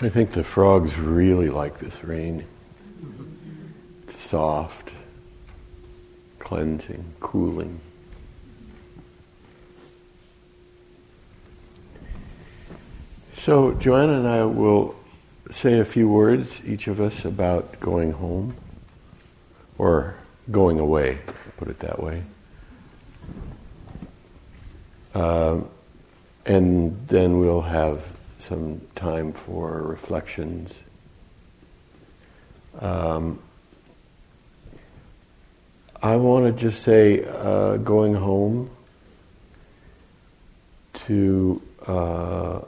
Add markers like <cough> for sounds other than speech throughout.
I think the frogs really like this rain. It's soft, cleansing, cooling. So, Joanna and I will say a few words, each of us, about going home or going away, put it that way. Uh, and then we'll have some time for reflections. Um, I want to just say, uh, going home to uh,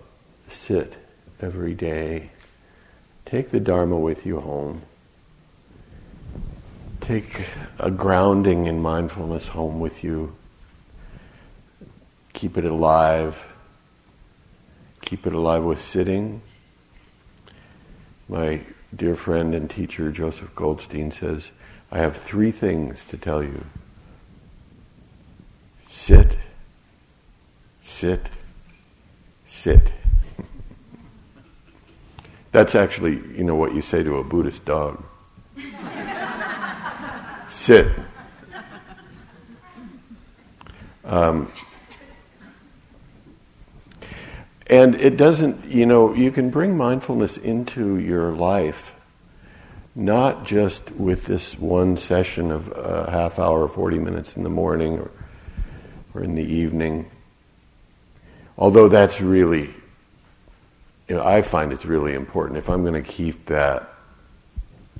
sit every day. Take the Dharma with you home. Take a grounding in mindfulness home with you. Keep it alive keep it alive with sitting. My dear friend and teacher Joseph Goldstein says, I have three things to tell you sit, sit, sit. <laughs> That's actually, you know, what you say to a Buddhist dog. <laughs> sit. Um, and it doesn't, you know, you can bring mindfulness into your life, not just with this one session of a half hour, 40 minutes in the morning or, or in the evening. Although that's really, you know, I find it's really important. If I'm going to keep that,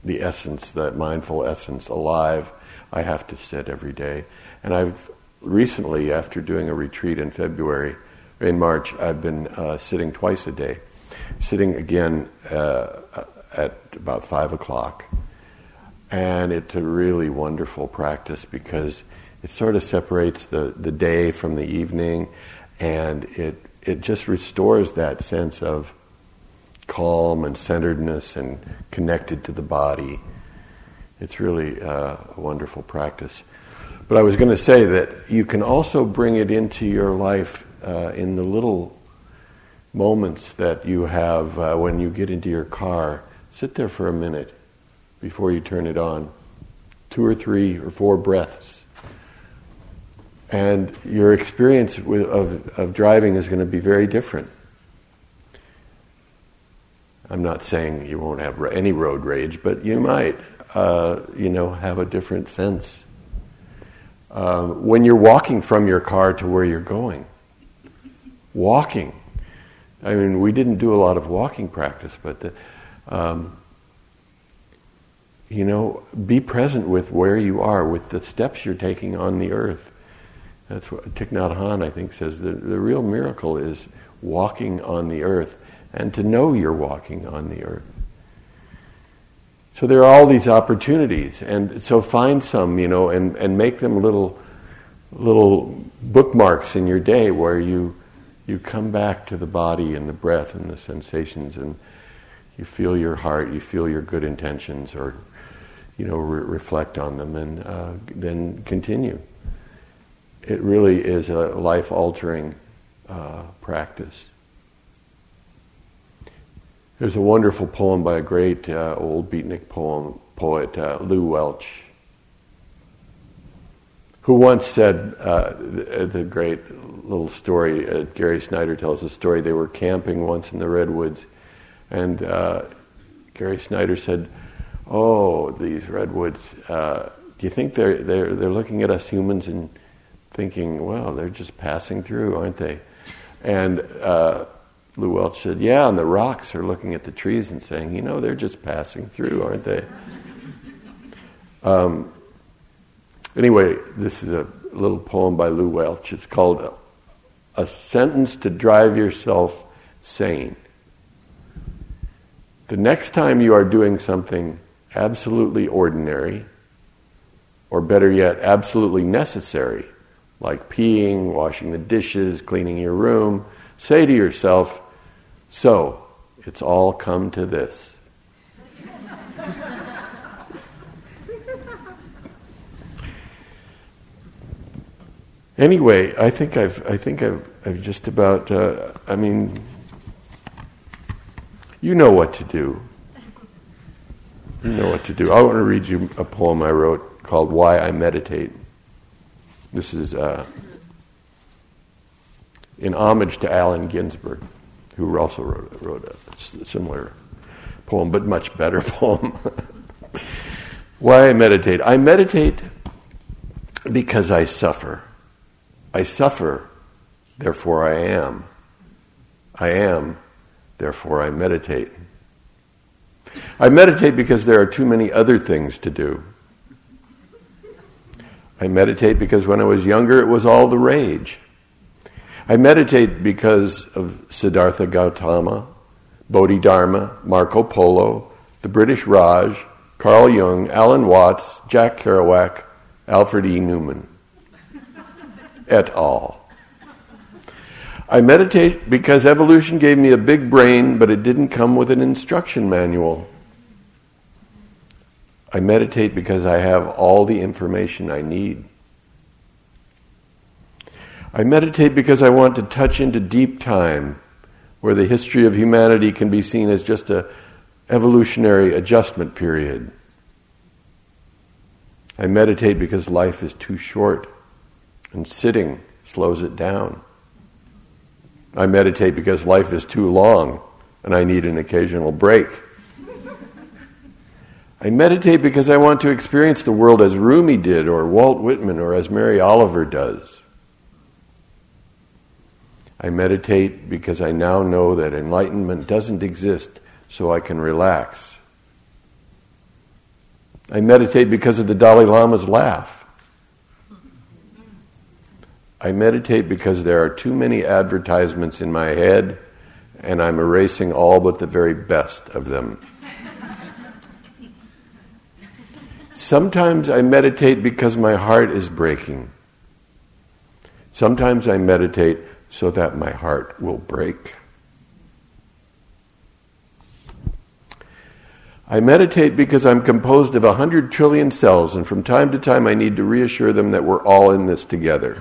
the essence, that mindful essence alive, I have to sit every day. And I've recently, after doing a retreat in February, in March, I've been uh, sitting twice a day, sitting again uh, at about five o'clock. And it's a really wonderful practice because it sort of separates the, the day from the evening and it, it just restores that sense of calm and centeredness and connected to the body. It's really uh, a wonderful practice. But I was going to say that you can also bring it into your life uh, in the little moments that you have uh, when you get into your car, sit there for a minute before you turn it on. Two or three or four breaths. And your experience with, of, of driving is going to be very different. I'm not saying you won't have any road rage, but you might, uh, you know, have a different sense. Uh, when you're walking from your car to where you're going, walking. I mean, we didn't do a lot of walking practice, but the, um, you know, be present with where you are, with the steps you're taking on the earth. That's what Thich Nhat Hanh, I think, says. The, the real miracle is walking on the earth and to know you're walking on the earth. So there are all these opportunities, and so find some, you know, and, and make them little little bookmarks in your day where you you come back to the body and the breath and the sensations, and you feel your heart, you feel your good intentions, or you know, re- reflect on them, and uh, then continue. It really is a life altering uh, practice. There's a wonderful poem by a great uh, old beatnik poem poet, uh, Lew Welch, who once said uh, the, great little story. Uh, Gary Snyder tells a story. They were camping once in the redwoods, and uh, Gary Snyder said, "Oh, these redwoods. Uh, do you think they're they're they're looking at us humans and thinking, well, they're just passing through, aren't they?" And uh, Lew Welch said, "Yeah, and the rocks are looking at the trees and saying, you know, they're just passing through, aren't they?" Um, anyway, this is a little poem by Lew Welch. It's called a sentence to drive yourself sane. The next time you are doing something absolutely ordinary, or better yet, absolutely necessary, like peeing, washing the dishes, cleaning your room, say to yourself, So, it's all come to this. <laughs> Anyway, I think I've I think I've, I've just about uh, I mean You know what to do. You know what to do. I want to read you a poem I wrote called Why I Meditate. This is uh, in homage to Allen Ginsberg, who also wrote, wrote a similar poem, but much better <laughs> poem. Why I meditate? I meditate because I suffer. I suffer, therefore I am. I am, therefore I meditate. I meditate because there are too many other things to do. I meditate because when I was younger it was all the rage. I meditate because of Siddhartha Gautama, Bodhidharma, Marco Polo, the British Raj, Carl Jung, Alan Watts, Jack Kerouac, Alfred E. Neuman, et al. I meditate because evolution gave me a big brain, but it didn't come with an instruction manual. I meditate because I have all the information I need. I meditate because I want to touch into deep time where the history of humanity can be seen as just a evolutionary adjustment period. I meditate because life is too short and sitting slows it down. I meditate because life is too long and I need an occasional break. I meditate because I want to experience the world as Rumi did, or Walt Whitman, or as Mary Oliver does. I meditate because I now know that enlightenment doesn't exist, so I can relax. I meditate because of the Dalai Lama's laugh. I meditate because there are too many advertisements in my head, and I'm erasing all but the very best of them. Sometimes I meditate because my heart is breaking. Sometimes I meditate so that my heart will break. I meditate because I'm composed of a hundred trillion cells, and from time to time I need to reassure them that we're all in this together.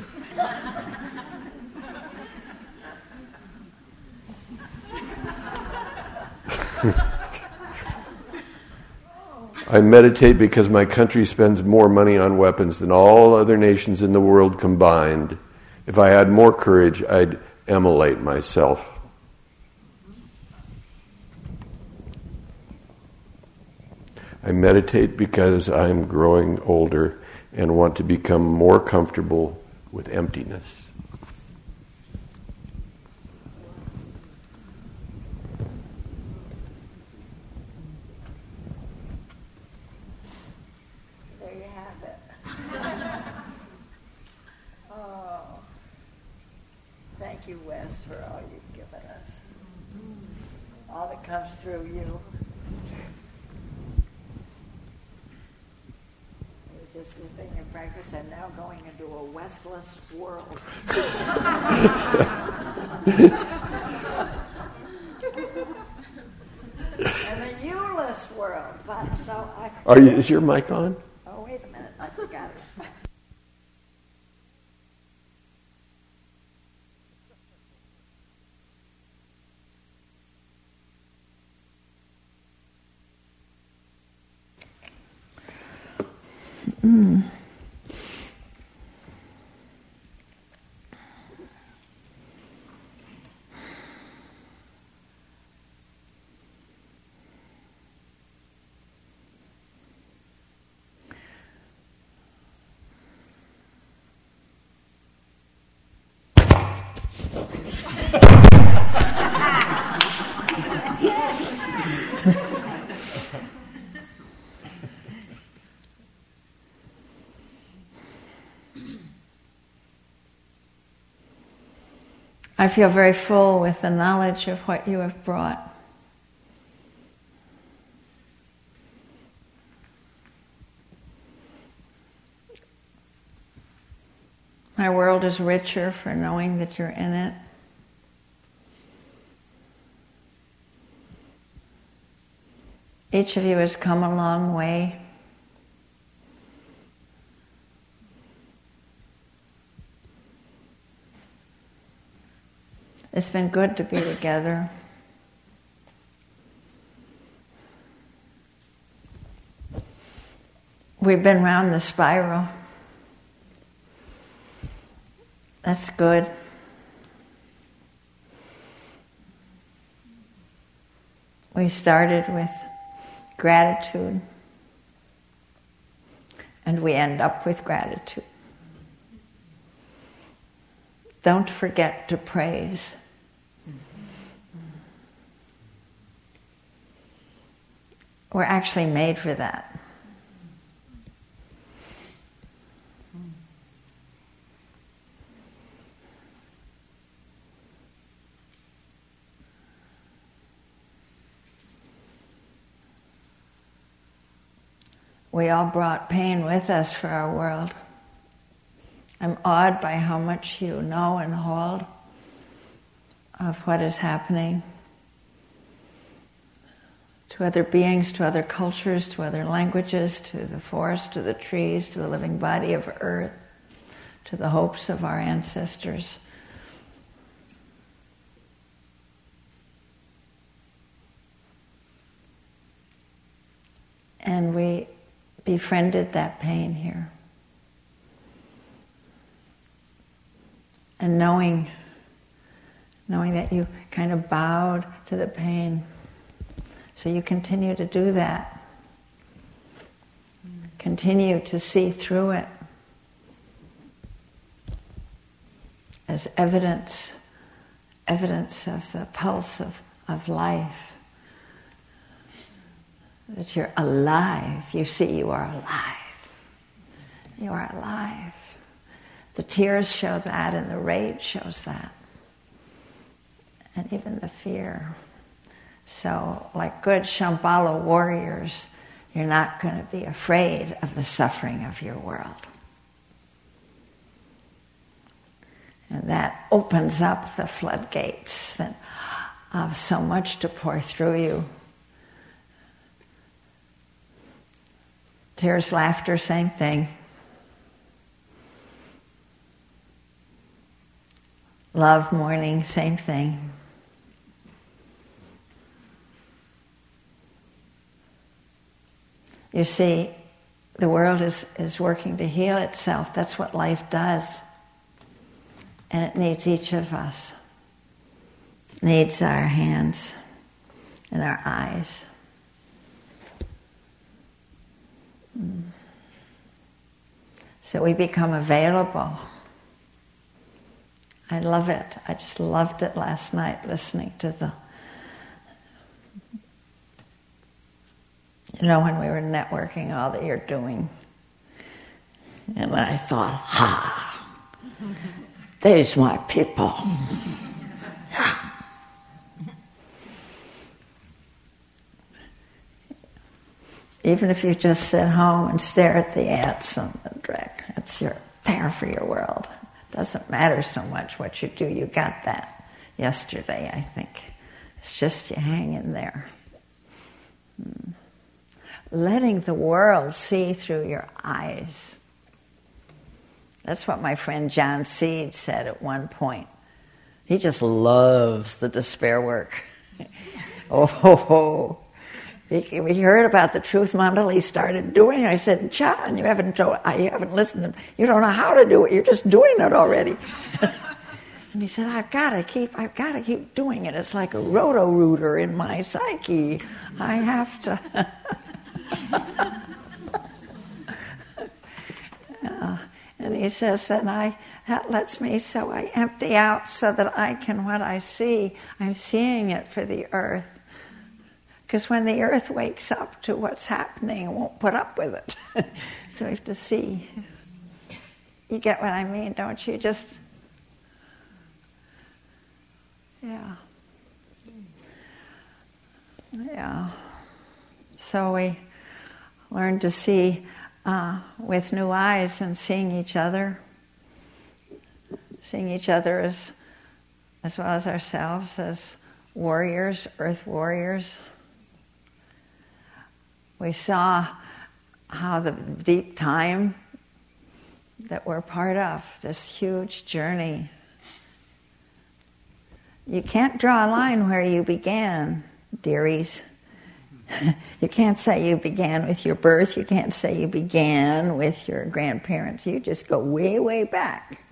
I meditate because my country spends more money on weapons than all other nations in the world combined. If I had more courage, I'd immolate myself. I meditate because I'm growing older and want to become more comfortable with emptiness. through you. It just has been your practice and now going into a Wes-less world. and a you-less world. But so I. Are you, is your mic on? Oh, wait a minute. I forgot it. Mm. I feel very full with the knowledge of what you have brought. My world is richer for knowing that you're in it. Each of you has come a long way. It's been good to be together. We've been round the spiral. That's good. We started with gratitude, and we end up with gratitude. Don't forget to praise. We're actually made for that. We all brought pain with us for our world. I'm awed by how much you know and hold of what is happening to other beings, to other cultures, to other languages, to the forest, to the trees, to the living body of earth, to the hopes of our ancestors. And we befriended that pain here. And knowing, knowing that you kind of bowed to the pain. So you continue to do that. Continue to see through it as evidence, evidence of the pulse of, of life that you're alive. You see, you are alive. You are alive. The tears show that, and the rage shows that, and even the fear. So, like good Shambhala warriors, you're not going to be afraid of the suffering of your world. And that opens up the floodgates of so much to pour through you Tears, laughter, same thing. Love, mourning, same thing. You see, the world is, is working to heal itself. That's what life does. And it needs each of us. It needs our hands and our eyes. Mm. So we become available. I love it. I just loved it last night listening to the, you know, when we were networking all that you're doing. And I thought, ha, there's my people. Even if you just sit home and stare at the ants on the deck, that's your there for your world. It doesn't matter so much what you do. You got that yesterday, I think. It's just you hang in there. Hmm. Letting the world see through your eyes. That's what my friend John Seed said at one point. He just loves the despair work. <laughs> oh, ho, ho. He, he heard about the truth mandala. He started doing it. I said, John, you haven't told, you haven't listened. To, you don't know how to do it. You're just doing it already. <laughs> and he said, I've got to keep, I've got to keep doing it. It's like a roto rooter in my psyche. I have to. <laughs> uh, <laughs> and he says, and I, that lets me, so I empty out so that I can, what I see, I'm seeing it for the earth. Because when the earth wakes up to what's happening, it won't put up with it. <laughs> so we have to see. You get what I mean, don't you? Just, yeah. Yeah. So we learn to see uh, with new eyes and seeing each other, seeing each other as, as well as ourselves as warriors, earth warriors we saw how the deep time that we're part of, this huge journey. You can't draw a line where you began, dearies. <laughs> you can't say you began with your birth. You can't say you began with your grandparents. You just go way, way back.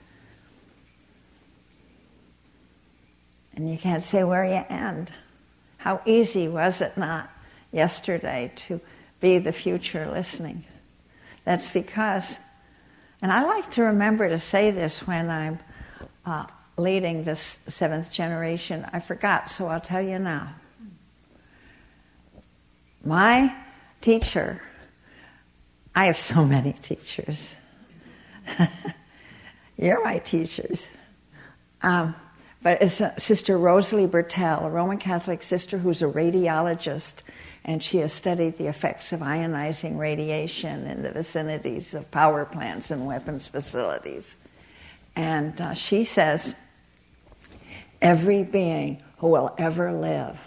And you can't say where you end. How easy was it not yesterday to be the future listening? That's because, and I like to remember to say this when I'm uh, leading this seventh generation. I forgot, so I'll tell you now. My teacher, I have so many teachers. <laughs> You're my teachers. Um, but it's Sister Rosalie Bertell, a Roman Catholic sister who's a radiologist, and she has studied the effects of ionizing radiation in the vicinities of power plants and weapons facilities. And uh, she says, every being who will ever live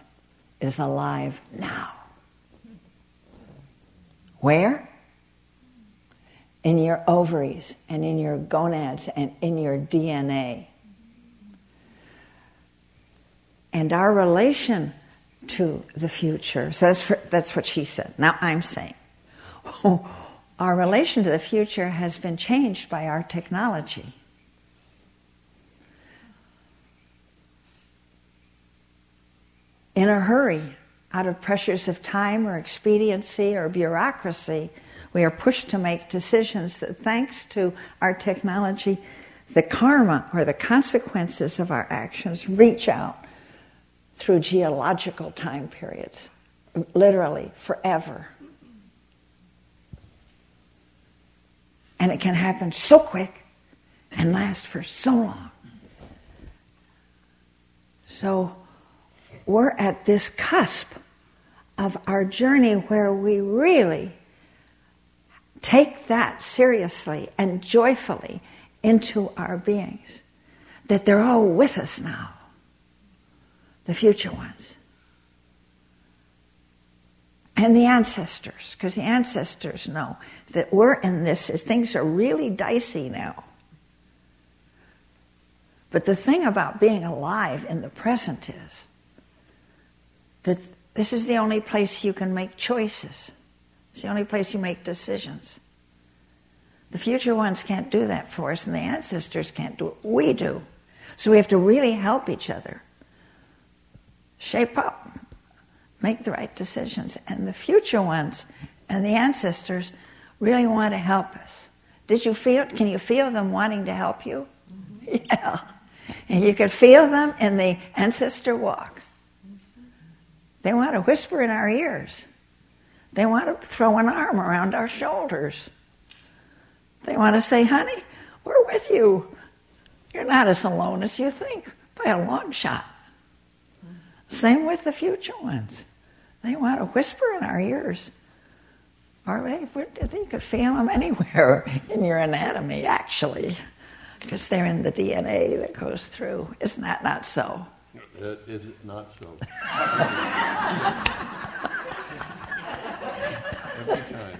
is alive now. Where? In your ovaries and in your gonads and in your DNA. And our relation to the future, so that's, for, that's what she said. Now I'm saying. <laughs> our relation to the future has been changed by our technology. In a hurry, out of pressures of time or expediency or bureaucracy, we are pushed to make decisions that, thanks to our technology, the karma or the consequences of our actions reach out through geological time periods, literally forever. And it can happen so quick and last for so long. So, we're at this cusp of our journey where we really take that seriously and joyfully into our beings. That they're all with us now, the future ones. And the ancestors, because the ancestors know that we're in this, as things are really dicey now. But the thing about being alive in the present is that this is the only place you can make choices. It's the only place you make decisions. The future ones can't do that for us, and the ancestors can't do it. We do. So we have to really help each other. Shape up, make the right decisions. And the future ones and the ancestors really want to help us. Did you feel, can you feel them wanting to help you? Mm-hmm. <laughs> Yeah. And you could feel them in the ancestor walk. They want to whisper in our ears. They want to throw an arm around our shoulders. They want to say, honey, we're with you. You're not as alone as you think by a long shot. Same with the future ones. They want to whisper in our ears. Or they, you could feel them anywhere <laughs> in your anatomy, actually, because they're in the DNA that goes through. Isn't that not so? Is it not so? <laughs> Every time.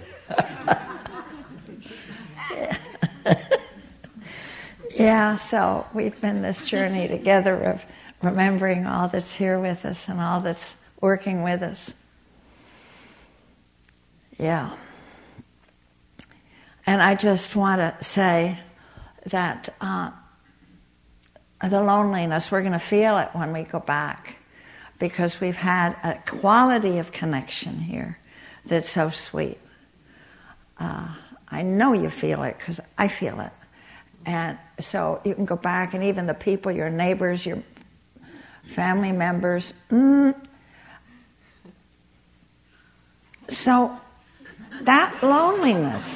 yeah, so we've been this journey together of remembering all that's here with us and all that's working with us. Yeah. And I just want to say that uh, the loneliness, we're going to feel it when we go back because we've had a quality of connection here that's so sweet. Uh, I know you feel it because I feel it. And so you can go back, and even the people, your neighbors, your family members. Mm. So that loneliness.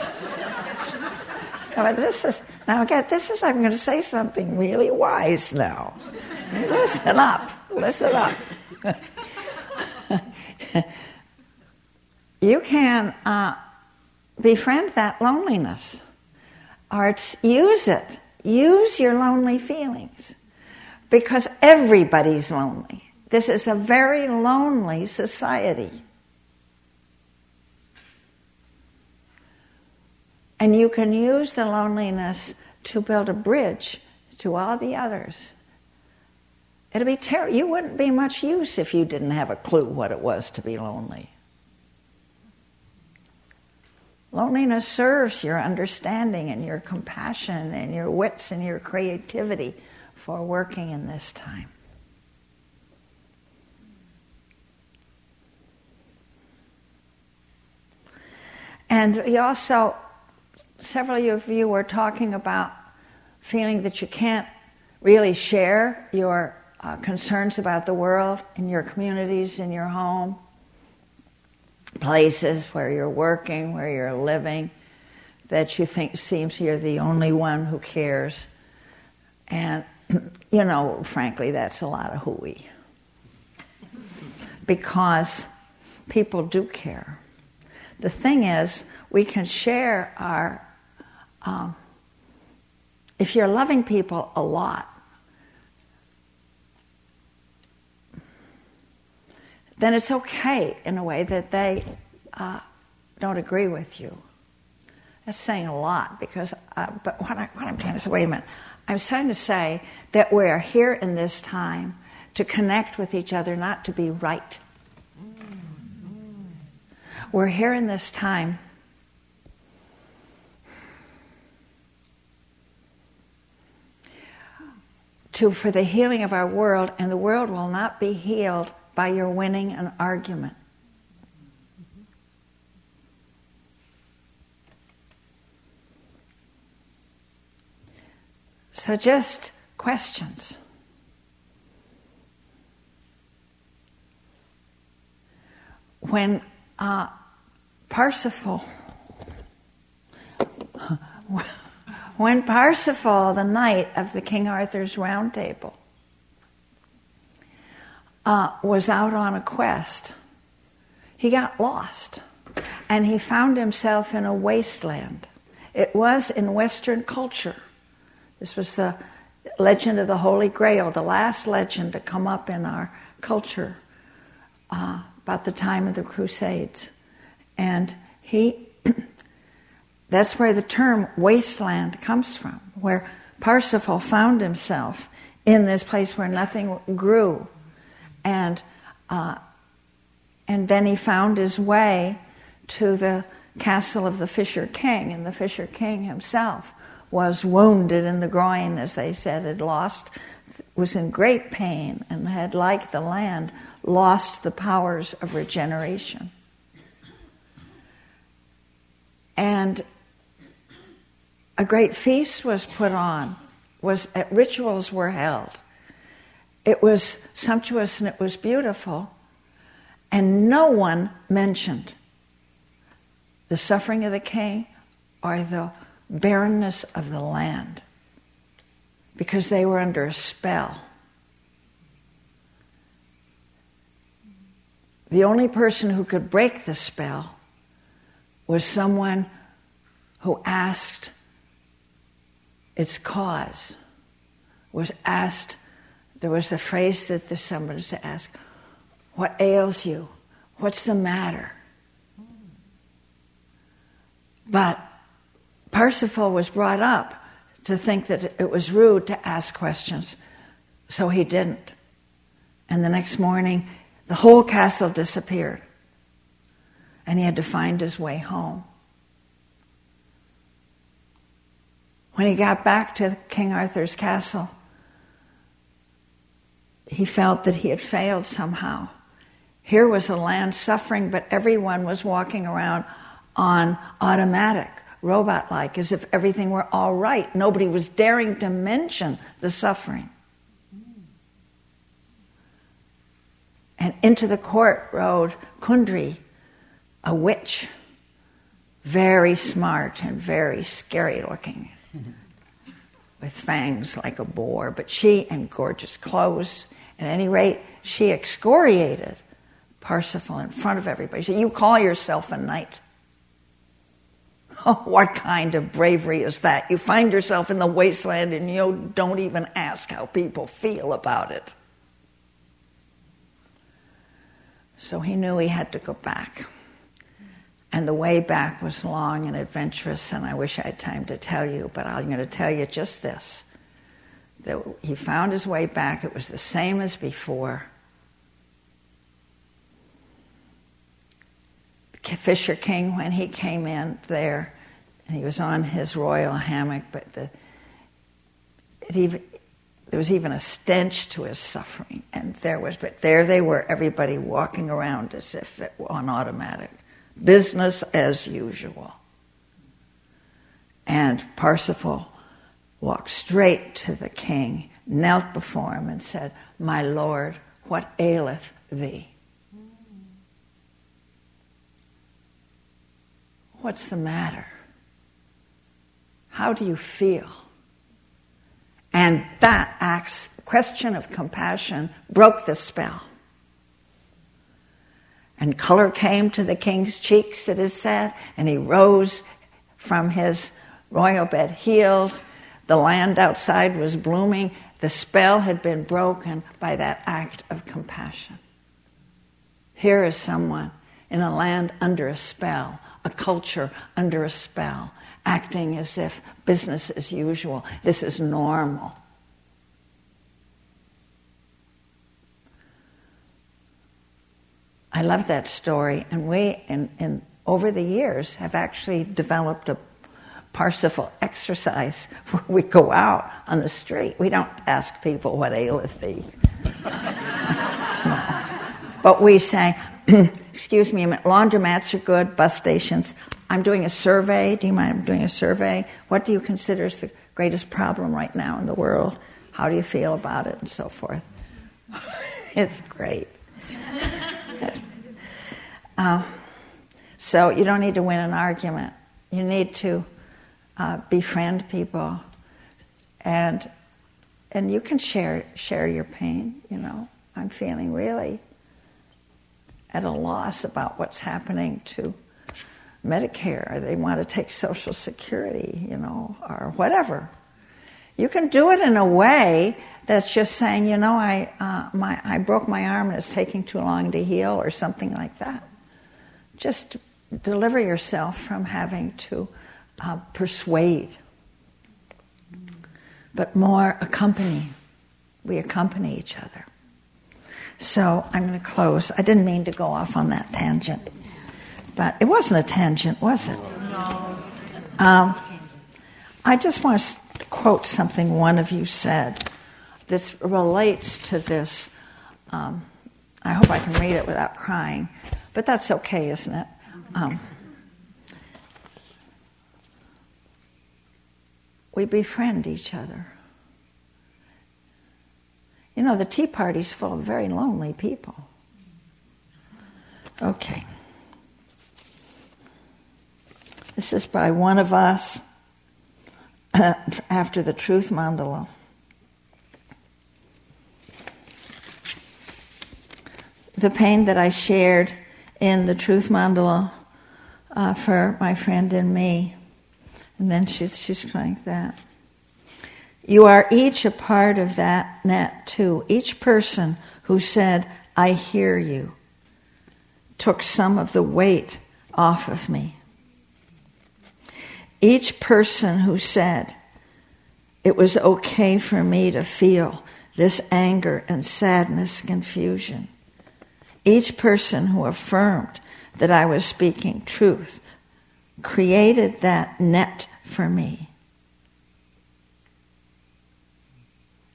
<laughs> this is now, again, this is, I'm going to say something really wise now. Listen up. Listen up. <laughs> you can uh, befriend that loneliness or use it. Use your lonely feelings because everybody's lonely. This is a very lonely society. And you can use the loneliness to build a bridge to all the others. It'd be terrible. You wouldn't be much use if you didn't have a clue what it was to be lonely. Loneliness serves your understanding and your compassion and your wits and your creativity for working in this time. And you also, several of you were talking about feeling that you can't really share your uh, concerns about the world in your communities, in your home, places where you're working, where you're living, that you think seems you're the only one who cares. And, <clears throat> you know, frankly, that's a lot of hooey. Because people do care. The thing is, we can share our. Um, if you're loving people a lot, then it's okay in a way that they uh, don't agree with you. That's saying a lot because, uh, but what, I, what I'm trying to say, wait a minute. I'm trying to say that we're here in this time to connect with each other, not to be right. We're here in this time to for the healing of our world, and the world will not be healed by your winning an argument. So, just questions. When uh, Parsifal, <laughs> when Parsifal, the knight of the King Arthur's Round Table, uh, was out on a quest. He got lost and he found himself in a wasteland. It was in Western culture. This was the legend of the Holy Grail, the last legend to come up in our culture uh, about the time of the Crusades. And he, <clears throat> that's where the term wasteland comes from, where Parsifal found himself in this place where nothing grew and uh, and then he found his way to the castle of the Fisher King, and the Fisher King himself was wounded in the groin, as they said, had lost, was in great pain, and had, like the land, lost the powers of regeneration. And a great feast was put on, was uh, rituals were held it was sumptuous and it was beautiful, and no one mentioned the suffering of the king or the barrenness of the land because they were under a spell. The only person who could break the spell was someone who asked cause, was asked there was a phrase that the someone was to ask, What ails you? What's the matter? But Parsifal was brought up to think that it was rude to ask questions, so he didn't. And the next morning, the whole castle disappeared, and he had to find his way home. When he got back to King Arthur's castle, he felt that he had failed somehow. Here was a land suffering, but everyone was walking around on automatic, robot like, as if everything were all right. Nobody was daring to mention the suffering. And into the court rode Kundry, a witch, very smart and very scary looking, <laughs> with fangs like a boar, but she in gorgeous clothes at any rate, she excoriated Parsifal in front of everybody. She said, You call yourself a knight. <laughs> Oh, what kind of bravery is that? You find yourself in the wasteland and you don't even ask how people feel about it. So he knew he had to go back. And the way back was long and adventurous, and I wish I had time to tell you, but I'm going to tell you just this that he found his way back. It was the same as before. Fisher King, when he came in there, and he was on his royal hammock, but the, even, there was even a stench to his suffering. And there was, but there they were, everybody walking around as if it on automatic. Business as usual. And Parsifal walked straight to the king, knelt before him, and said, My lord, what aileth thee? What's the matter? How do you feel? And that question of compassion broke the spell. And color came to the king's cheeks, it is said, and he rose from his royal bed healed. The land outside was blooming. The spell had been broken by that act of compassion. Here is someone in a land under a spell, a culture under a spell, acting as if business as usual. This is normal. I love that story, and we, in, over the years, have actually developed a Parsifal exercise <laughs> where we go out on the street. We don't ask people what aileth thee. <laughs> But we say, <clears throat> excuse me, laundromats are good, bus stations. I'm doing a survey. Do you mind I'm doing a survey? What do you consider is the greatest problem right now in the world? How do you feel about it? And so forth. <laughs> it's great. Uh, so you don't need to win an argument. You need to uh, befriend people, and and you can share share your pain. You know, I'm feeling really at a loss about what's happening to Medicare, they want to take Social Security, you know, or whatever. You can do it in a way that's just saying, you know, I, uh, my, I broke my arm and it's taking too long to heal, or something like that. Just deliver yourself from having to uh, persuade, but more accompany. We accompany each other. So I'm going to close. I didn't mean to go off on that tangent. But it wasn't a tangent, was it? No. Um, I just want to quote something one of you said. This relates to this. Um, I hope I can read it without crying, but that's okay, isn't it? Um, we befriend each other. You know, the Tea Party's full of very lonely people. Okay. This is by one of us <coughs> after the Truth Mandala. The pain that I shared in the Truth Mandala uh, for my friend and me. And then she's, she's like that. You are each a part of that net, too. Each person who said, I hear you, took some of the weight off of me. Each person who said it was okay for me to feel this anger and sadness, confusion. Each person who affirmed that I was speaking truth created that net for me.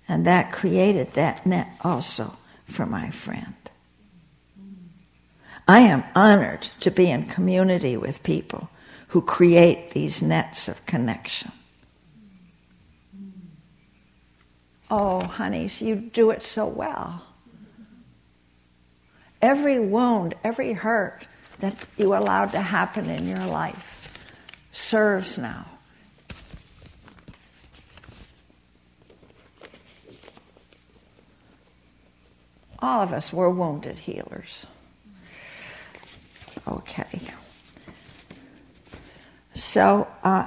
And that created that net also for my friend. I am honored to be in community with people who create these nets of connection. Oh, honeys, you do it so well. Every wound, every hurt that you allowed to happen in your life serves now. All of us were wounded healers. Okay. So, uh,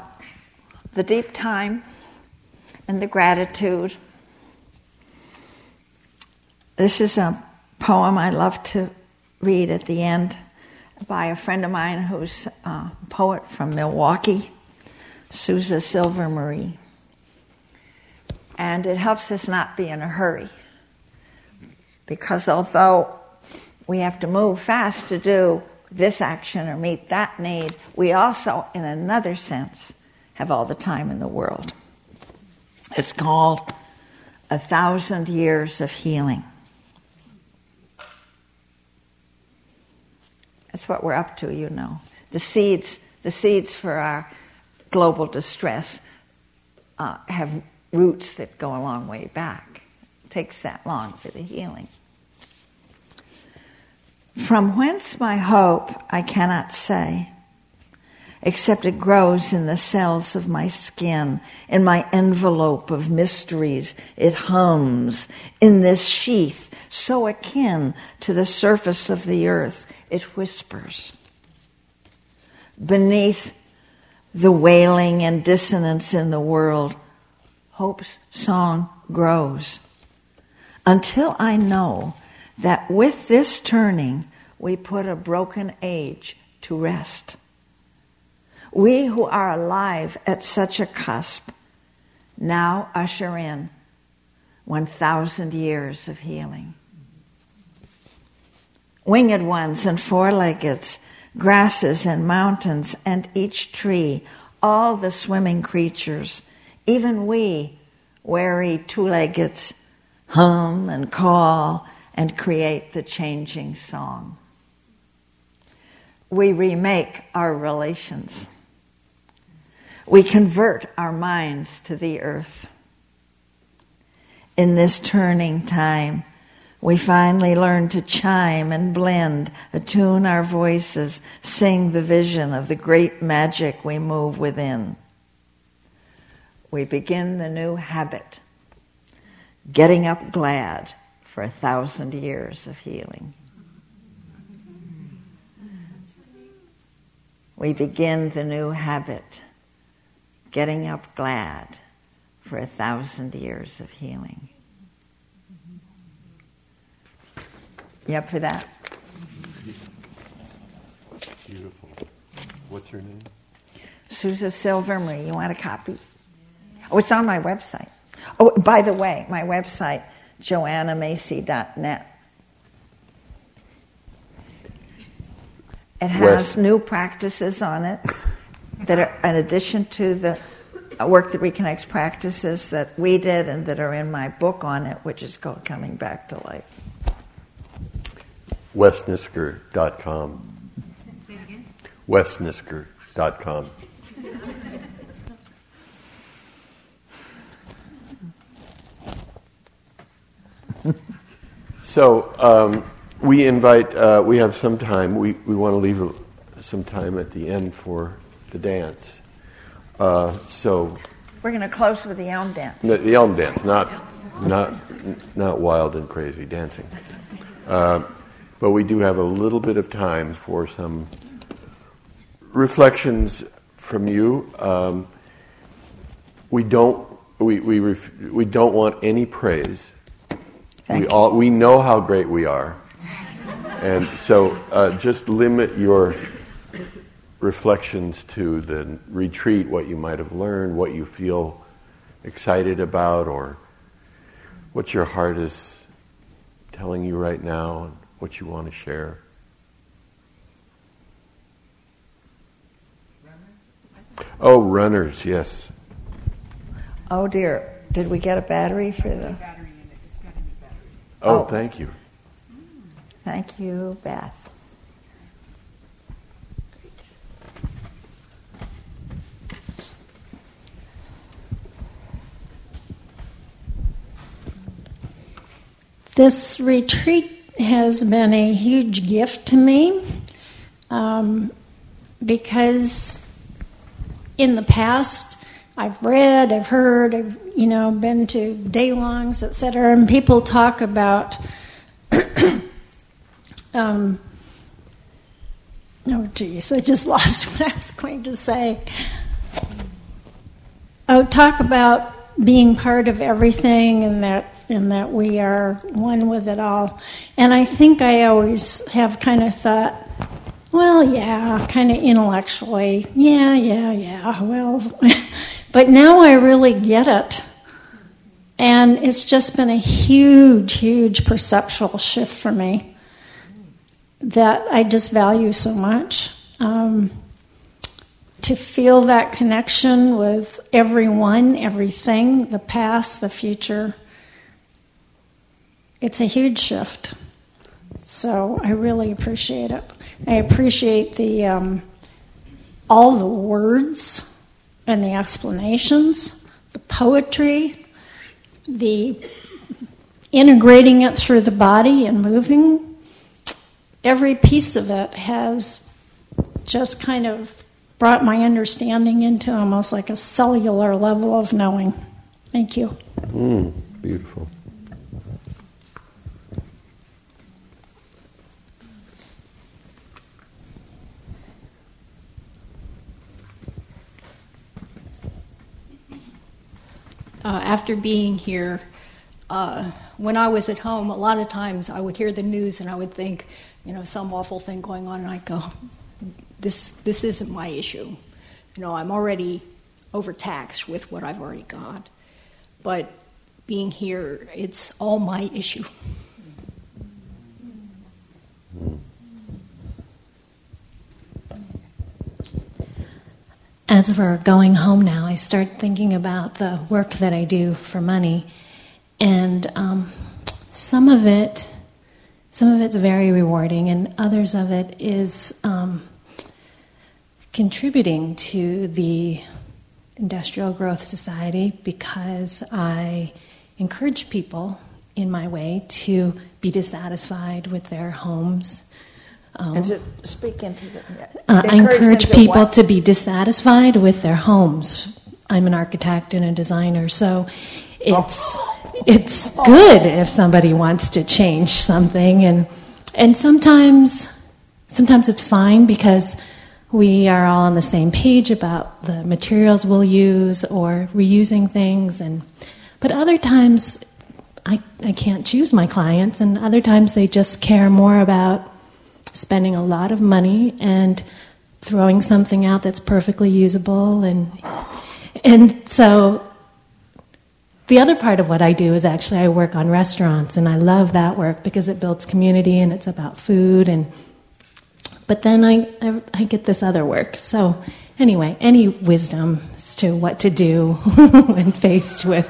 the deep time and the gratitude. This is a poem I love to read at the end by a friend of mine who's a poet from Milwaukee, Susa Silvermarie. And it helps us not be in a hurry. Because although we have to move fast to do this action or meet that need. We also, in another sense, have all the time in the world. It's called a thousand years of healing. That's what we're up to, you know. The seeds, the seeds for our global distress uh, have roots that go a long way back. It takes that long for the healing. From whence my hope I cannot say, except it grows in the cells of my skin, in my envelope of mysteries. It hums in this sheath, so akin to the surface of the earth, it whispers. Beneath the wailing and dissonance in the world, hope's song grows. Until I know that with this turning, we put a broken age to rest. We who are alive at such a cusp now usher in 1,000 years of healing. Winged ones and four leggeds, grasses and mountains and each tree, all the swimming creatures, even we, wary two leggeds, hum and call and create the changing song. We remake our relations. We convert our minds to the earth. In this turning time, we finally learn to chime and blend, attune our voices, sing the vision of the great magic we move within. We begin the new habit, getting up glad for a thousand years of healing. We begin the new habit, getting up glad for a thousand years of healing. You up for that? Beautiful. What's your name? Susa Silvermarie. You want a copy? Oh, it's on my website. Oh, by the way, my website joannamacy.net. It has West. new practices on it that are in addition to the work that reconnects practices that we did and that are in my book on it, which is called Coming Back to Life. Wesnisker.com. Say it again. Wesnisker.com. <laughs> So um, we invite, uh, we have some time. We, we want to leave some time at the end for the dance. Uh, so we're going to close with the elm dance. The, the, elm dance, not not not wild and crazy dancing. Uh, but we do have a little bit of time for some reflections from you. Um, we don't we we, ref, we don't want any praise. Thank we all we know how great we are, and so uh, just limit your reflections to the retreat, what you might have learned, what you feel excited about, or what your heart is telling you right now, what you want to share. Oh, runners, yes. Oh dear, did we get a battery for the? Oh, oh, thank you. Mm. Thank you, Beth. This retreat has been a huge gift to me um, because in the past I've read, I've heard, I've you know been to day longs, etc., and people talk about. <coughs> um, oh, geez, I just <laughs> lost what I was going to say. Oh, talk about being part of everything, and that and that we are one with it all. And I think I always have kind of thought, well, yeah, kind of intellectually, yeah, yeah, yeah. Well. <laughs> But now I really get it. And it's just been a huge, huge perceptual shift for me. that I just value so much. Um, to feel that connection with everyone, everything, the past, the future, it's a huge shift. So I really appreciate it. I appreciate the um, all the words and the explanations, the poetry, the integrating it through the body and moving. Every piece of it has just kind of brought my understanding into almost like a cellular level of knowing. Thank you. Mm, beautiful. Uh, after being here, uh, when I was at home, a lot of times I would hear the news and I would think, you know, some awful thing going on, and I'd go, this, this isn't my issue. You know, I'm already overtaxed with what I've already got. But being here, it's all my issue. As we're going home now, I start thinking about the work that I do for money, and um, some of it, some of it's very rewarding, and others of it is um, contributing to the Industrial Growth Society because I encourage people in my way to be dissatisfied with their homes. Um, and to speak into the, uh, I encourage people to be dissatisfied with their homes. I'm an architect and a designer, so it's oh. it's good if somebody wants to change something, and and sometimes sometimes it's fine because we are all on the same page about the materials we'll use or reusing things and but other times I, I can't choose my clients and other times they just care more about spending a lot of money and throwing something out that's perfectly usable and and so the other part of what I do is actually I work on restaurants and I love that work because it builds community and it's about food and but then I, I, I get this other work. So, anyway, any wisdom as to what to do <laughs> when faced with.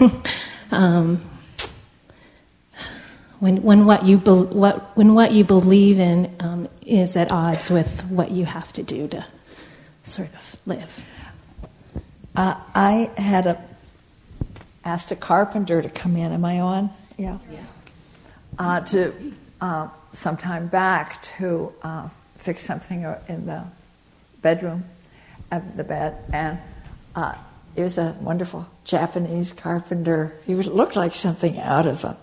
<laughs> um, when, when, what you be, what, when what you believe in um, is at odds with what you have to do to sort of live. Uh, I had a, asked a carpenter to come in. Am I on? Yeah. yeah. Uh, to uh, some time back to uh, fix something in the bedroom of the bed, and uh, he was a wonderful Japanese carpenter. He looked like something out of a.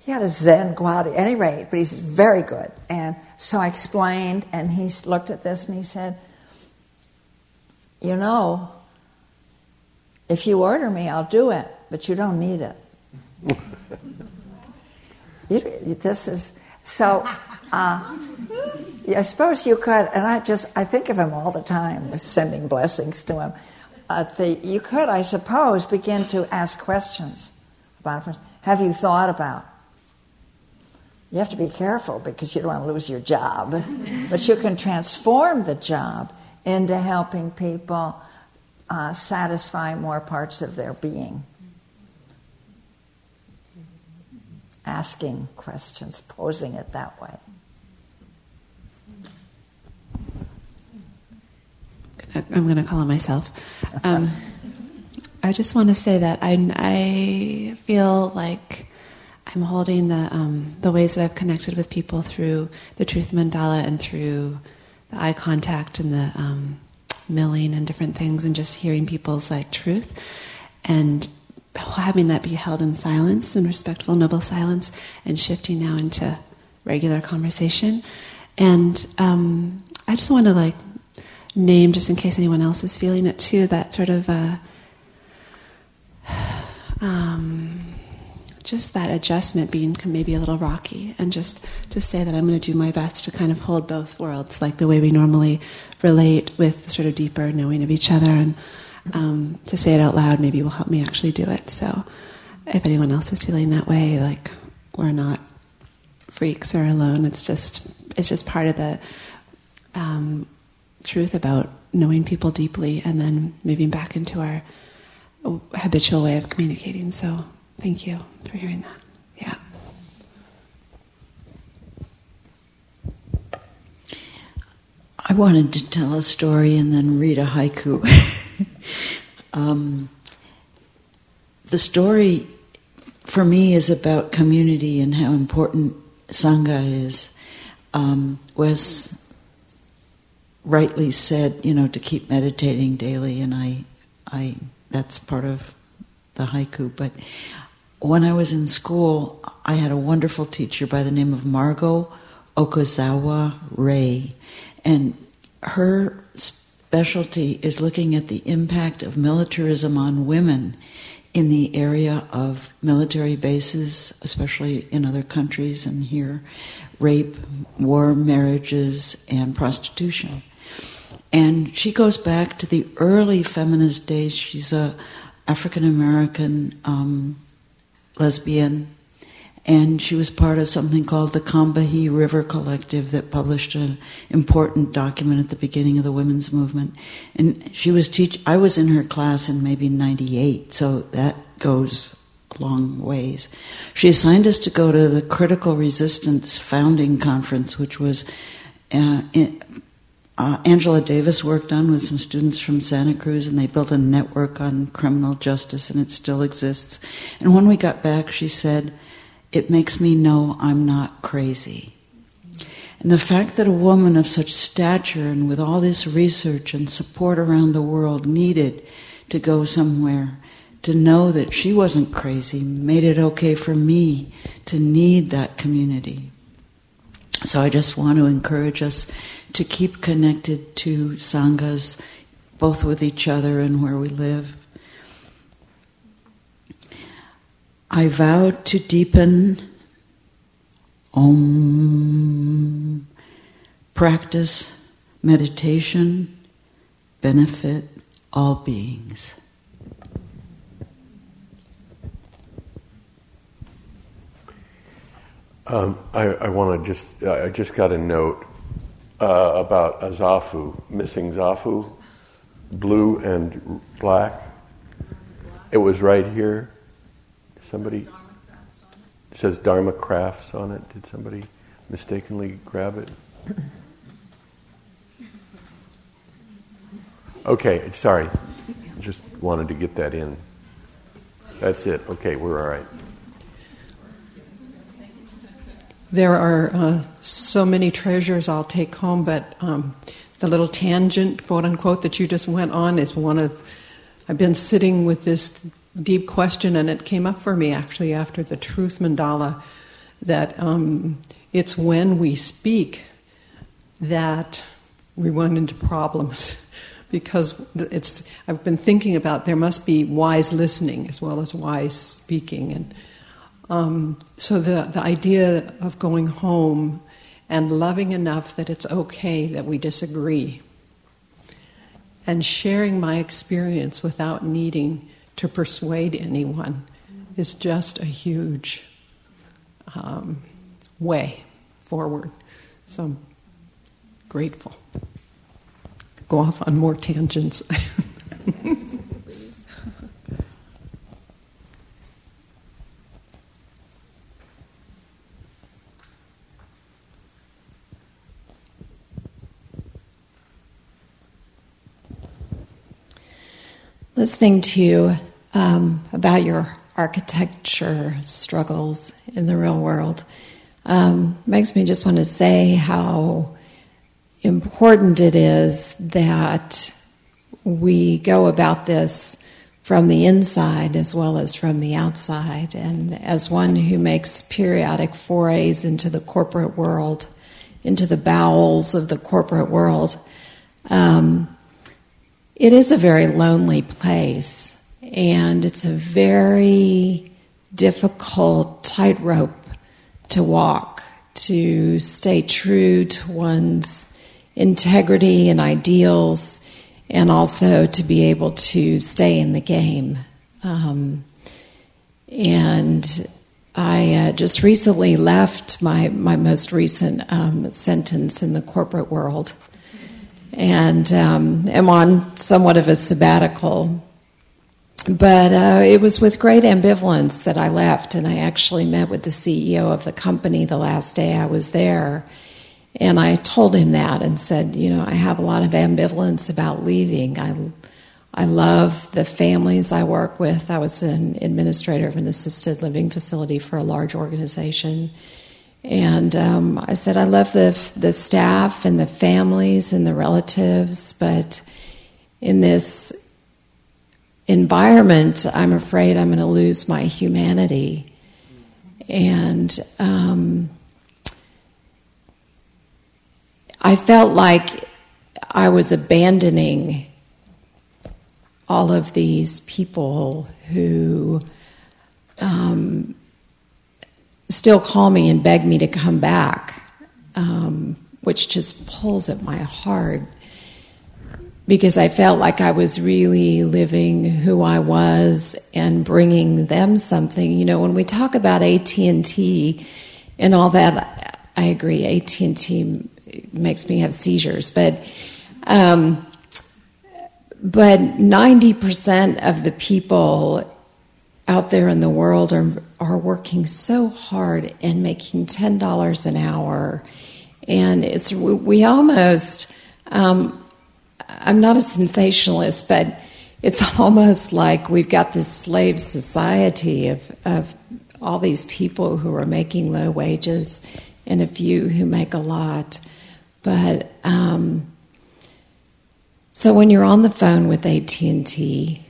He had a Zen quality, at any rate, but he's very good. And so I explained, and he looked at this and he said, "You know, if you order me, I'll do it, but you don't need it." <laughs> you, this is so, uh, I suppose you could, and I just I think of him all the time, sending blessings to him. Uh, the, you could, I suppose, begin to ask questions about. Have you thought about? You have to be careful because you don't want to lose your job, but you can transform the job into helping people uh, satisfy more parts of their being. Asking questions, posing it that way. I'm going to call on myself. Um, I just want to say that I, I feel like I'm holding the um, the ways that I've connected with people through the truth mandala and through the eye contact and the um, milling and different things, and just hearing people's like truth. And having that be held in silence, in respectful, noble silence, and shifting now into regular conversation. And um, I just want to like name, just in case anyone else is feeling it too, that sort of uh, <sighs> um, just that adjustment being maybe a little rocky, and just to say that I'm going to do my best to kind of hold both worlds, like the way we normally relate with sort of deeper knowing of each other and um, to say it out loud maybe will help me actually do it. So if anyone else is feeling that way, like we're not freaks or alone. It's just it's just part of the um, truth about knowing people deeply and then moving back into our habitual way of communicating. So thank you for hearing that. Yeah. I wanted to tell a story and then read a haiku. <laughs> um, the story for me is about community and how important Sangha is. Um, Wes rightly said, you know, to keep meditating daily, and I, I, that's part of the haiku. But when I was in school, I had a wonderful teacher by the name of Margot Okazawa Ray, and her specialty is looking at the impact of militarism on women in the area of military bases, especially in other countries and here, rape, war marriages, and prostitution. And she goes back to the early feminist days. She's a African American um, lesbian, and she was part of something called the Combahee River Collective that published an important document at the beginning of the women's movement. And she was teach. I was in her class in maybe '98, so that goes a long ways. She assigned us to go to the Critical Resistance Founding Conference, which was uh, in, uh, Angela Davis worked on with some students from Santa Cruz, and they built a network on criminal justice, and it still exists. And when we got back, she said, It makes me know I'm not crazy. And the fact that a woman of such stature and with all this research and support around the world needed to go somewhere to know that she wasn't crazy made it okay for me to need that community. So I just want to encourage us to keep connected to sanghas, both with each other and where we live. I vow to deepen Om, practice meditation, benefit all beings. Um, I, I want to just, I just got a note uh, about a zafu, missing zafu, blue and black. It was right here. Somebody it says Dharma Crafts on it. Did somebody mistakenly grab it? Okay, sorry. Just wanted to get that in. That's it. Okay, we're all right. There are uh, so many treasures I'll take home, but um, the little tangent, quote unquote, that you just went on is one of. I've been sitting with this deep question, and it came up for me actually after the truth mandala that um, it's when we speak that we run into problems. <laughs> because it's, I've been thinking about there must be wise listening as well as wise speaking, and um, so the, the idea of going home and loving enough that it's okay that we disagree and sharing my experience without needing to persuade anyone is just a huge um, way forward. So I'm grateful. Go off on more tangents. <laughs> listening to um, about your architecture struggles in the real world um, makes me just want to say how important it is that we go about this from the inside as well as from the outside. And as one who makes periodic forays into the corporate world, into the bowels of the corporate world, um, it is a very lonely place, and it's a very difficult tightrope to walk, to stay true to one's integrity and ideals, and also to be able to stay in the game. Um, and I uh, just recently left my, my most recent um, sentence in the corporate world and um, am on somewhat of a sabbatical. But uh, it was with great ambivalence that I left, and I actually met with the CEO of the company the last day I was there. And I told him that and said, you know, I have a lot of ambivalence about leaving. I, I love the families I work with. I was an administrator of an assisted living facility for a large organization. And um, I said, I love the, the staff and the families and the relatives, but in this environment, I'm afraid I'm going to lose my humanity. And um, I felt like I was abandoning all of these people who um, still call me and beg me to come back, um, which just pulls at my heart because I felt like I was really living who I was and bringing them something. You know, when we talk about AT and all that, I agree. AT and T makes me have seizures, but. Um, but 90% of the people out there in the world are, are working so hard and making $10 an hour. And it's, we almost, um, I'm not a sensationalist, but it's <laughs> almost like we've got this slave society of, of all these people who are making low wages and a few who make a lot. But um, so when you're on the phone with AT&T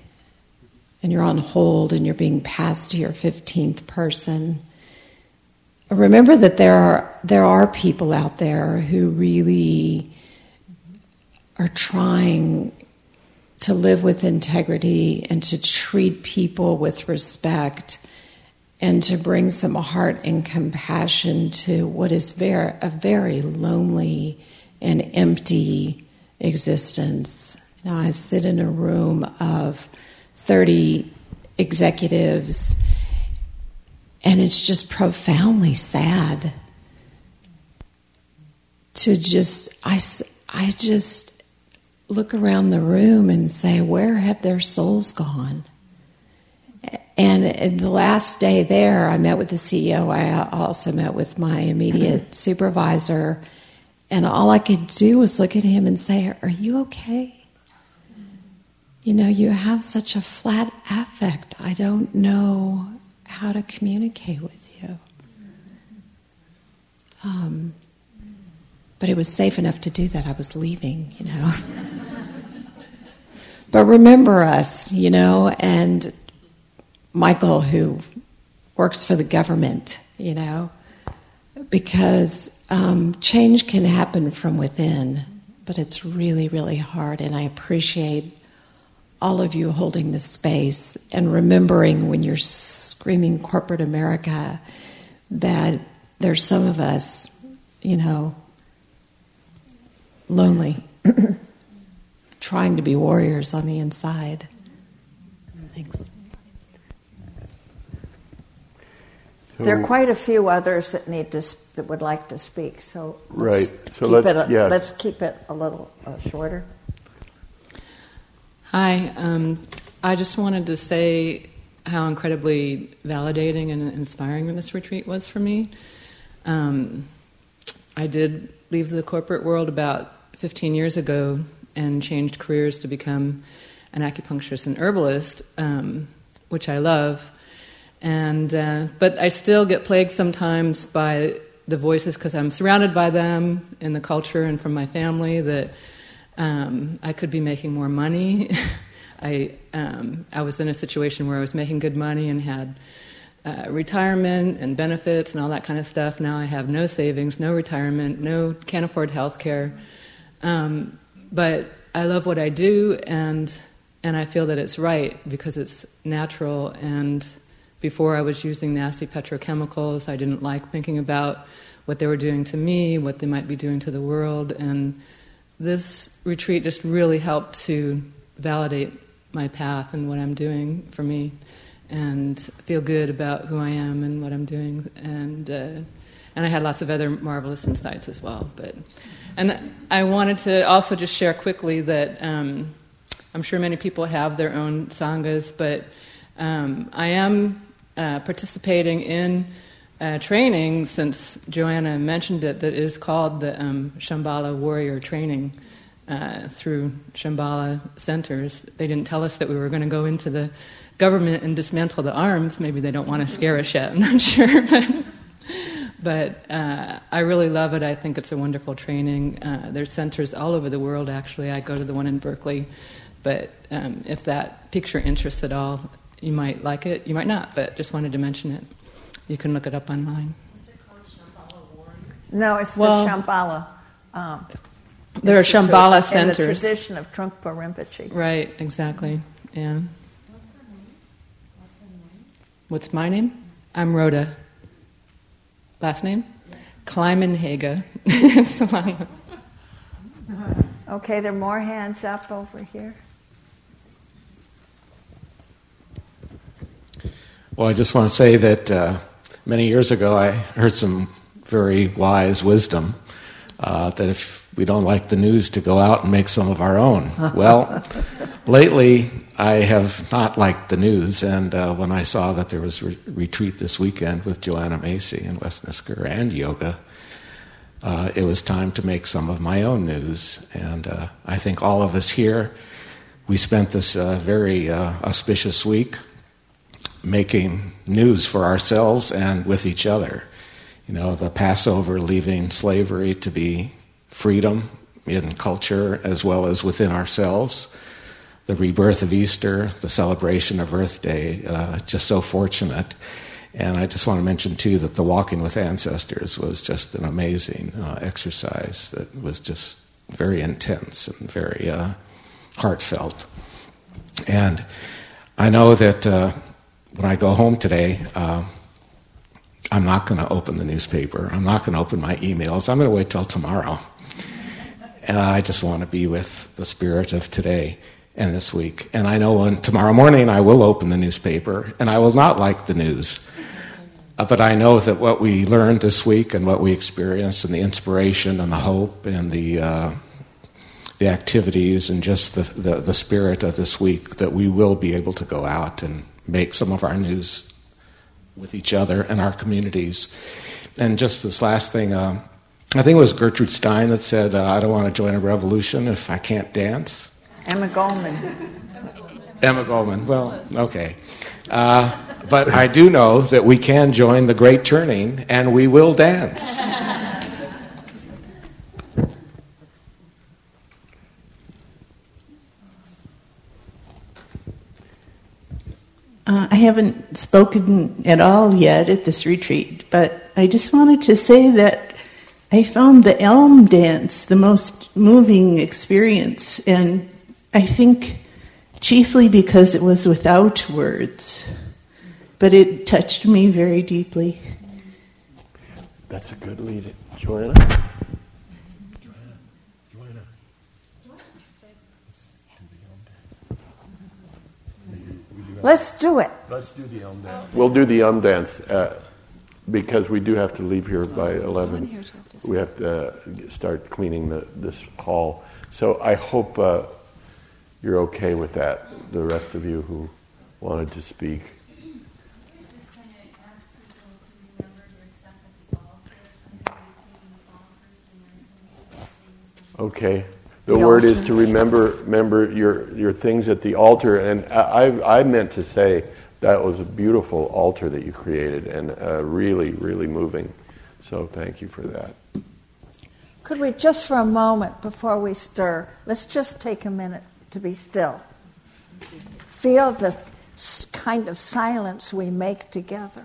and you're on hold and you're being passed to your 15th person, remember that there are, there are people out there who really are trying to live with integrity and to treat people with respect and to bring some heart and compassion to what is very, a very lonely and empty existence. Know, I sit in a room of 30 executives, and it's just profoundly sad to just, I, I just look around the room and say, where have their souls gone? And the last day there, I met with the CEO. I also met with my immediate <laughs> supervisor. And all I could do was look at him and say, Are you okay? You know, you have such a flat affect. I don't know how to communicate with you. Um, but it was safe enough to do that. I was leaving, you know. <laughs> but remember us, you know, and Michael, who works for the government, you know, because um, change can happen from within, but it's really, really hard. And I appreciate all of you holding this space and remembering when you're screaming corporate America that there's some of us, you know, lonely, <clears throat> trying to be warriors on the inside. Thanks. There are quite a few others that need to that would like to speak. So right. So let's, let's a, yeah. let's keep it a little uh, shorter. Hi. Um, I just wanted to say how incredibly validating and inspiring this retreat was for me. Um, I did leave the corporate world about 15 years ago and changed careers to become an acupuncturist and herbalist, um, which I love. And uh, but I still get plagued sometimes by the voices because I'm surrounded by them in the culture and from my family that um, I could be making more money. <laughs> I um, I was in a situation where I was making good money and had uh, retirement and benefits and all that kind of stuff. Now I have no savings, no retirement, no can't afford health care. Um, but I love what I do and and I feel that it's right because it's natural and before I was using nasty petrochemicals. I didn't like thinking about what they were doing to me, what they might be doing to the world. And this retreat just really helped to validate my path and what I'm doing for me. and feel good about who I am and what I'm doing. And uh, and I had lots of other marvelous insights as well. But and I wanted to also just share quickly that um, I'm sure many people have their own sanghas, but um, I am uh, participating in uh, training since Joanna mentioned it that is called the um, Shambhala Warrior Training uh, through Shambhala centers. They didn't tell us that we were going to go into the government and dismantle the arms. Maybe they don't want to scare us yet. <laughs> I'm not sure, but. But uh, I really love it. I think it's a wonderful training. Uh, there's centers all over the world, actually. I go to the one in Berkeley. But um, if that picture interests at all, you might like it, you might not, but just wanted to mention it. You can look it up online. What's it called? No, it's well, the Shambhala. Um, there are Shambhala centers. In the tradition of Trungpa Rinpoche. Right, exactly. Yeah. What's her name? What's her name? What's my name? I'm Rhoda. Last name? Yeah. Kleiman Haga. <laughs> okay, there are more hands up over here. Well, I just want to say that uh, many years ago I heard some very wise wisdom uh, that if we don't like the news, to go out and make some of our own. <laughs> well, lately I have not liked the news, and uh, when I saw that there was a re- retreat this weekend with Joanna Macy in Wes Nisker and yoga, uh, it was time to make some of my own news. And uh, I think all of us here, we spent this uh, very uh, auspicious week making news for ourselves and with each other. You know, the Passover leaving slavery to be freedom in culture as well as within ourselves. The rebirth of Easter, the celebration of Earth Day, uh, just so fortunate. And I just want to mention, too, that the Walking with Ancestors was just an amazing uh, exercise that was just very intense and very uh, heartfelt. And I know that uh, when I go home today, uh, I'm not going to open the newspaper. I'm not going to open my emails. I'm going to wait till tomorrow. And I just want to be with the spirit of today and this week. And I know on tomorrow morning I will open the newspaper and I will not like the news. Uh, but I know that what we learned this week and what we experienced and the inspiration and the hope and the, uh, the activities and just the, the, the spirit of this week, that we will be able to go out and make some of our news with each other and our communities. And just this last thing, uh, I think it was Gertrude Stein that said, uh, I don't want to join a revolution if I can't dance. Emma Goldman. Emma Goldman, well, okay. Uh, but I do know that we can join the great turning and we will dance. Uh, I haven't spoken at all yet at this retreat, but I just wanted to say that I found the elm dance the most moving experience, and I think chiefly because it was without words, but it touched me very deeply. That's a good lead, Joanna. Joanna. Joanna. Let's do it. Let's do the um dance. We'll do the um dance uh, because we do have to leave here by 11. We have to uh, start cleaning the, this hall. So I hope uh, you're okay with that, the rest of you who wanted to speak. Okay. The, the word altar. is to remember, remember your, your things at the altar. And I, I meant to say that was a beautiful altar that you created and uh, really, really moving. So thank you for that. Could we just for a moment before we stir, let's just take a minute to be still. Feel the kind of silence we make together.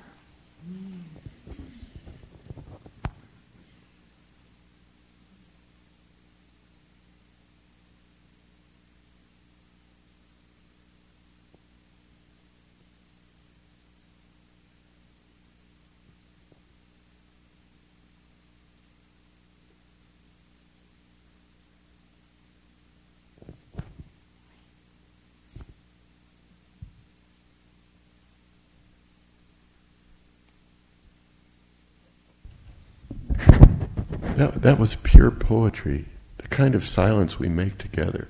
That, was pure poetry, the kind of silence we make together.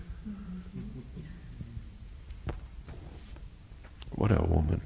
What a woman.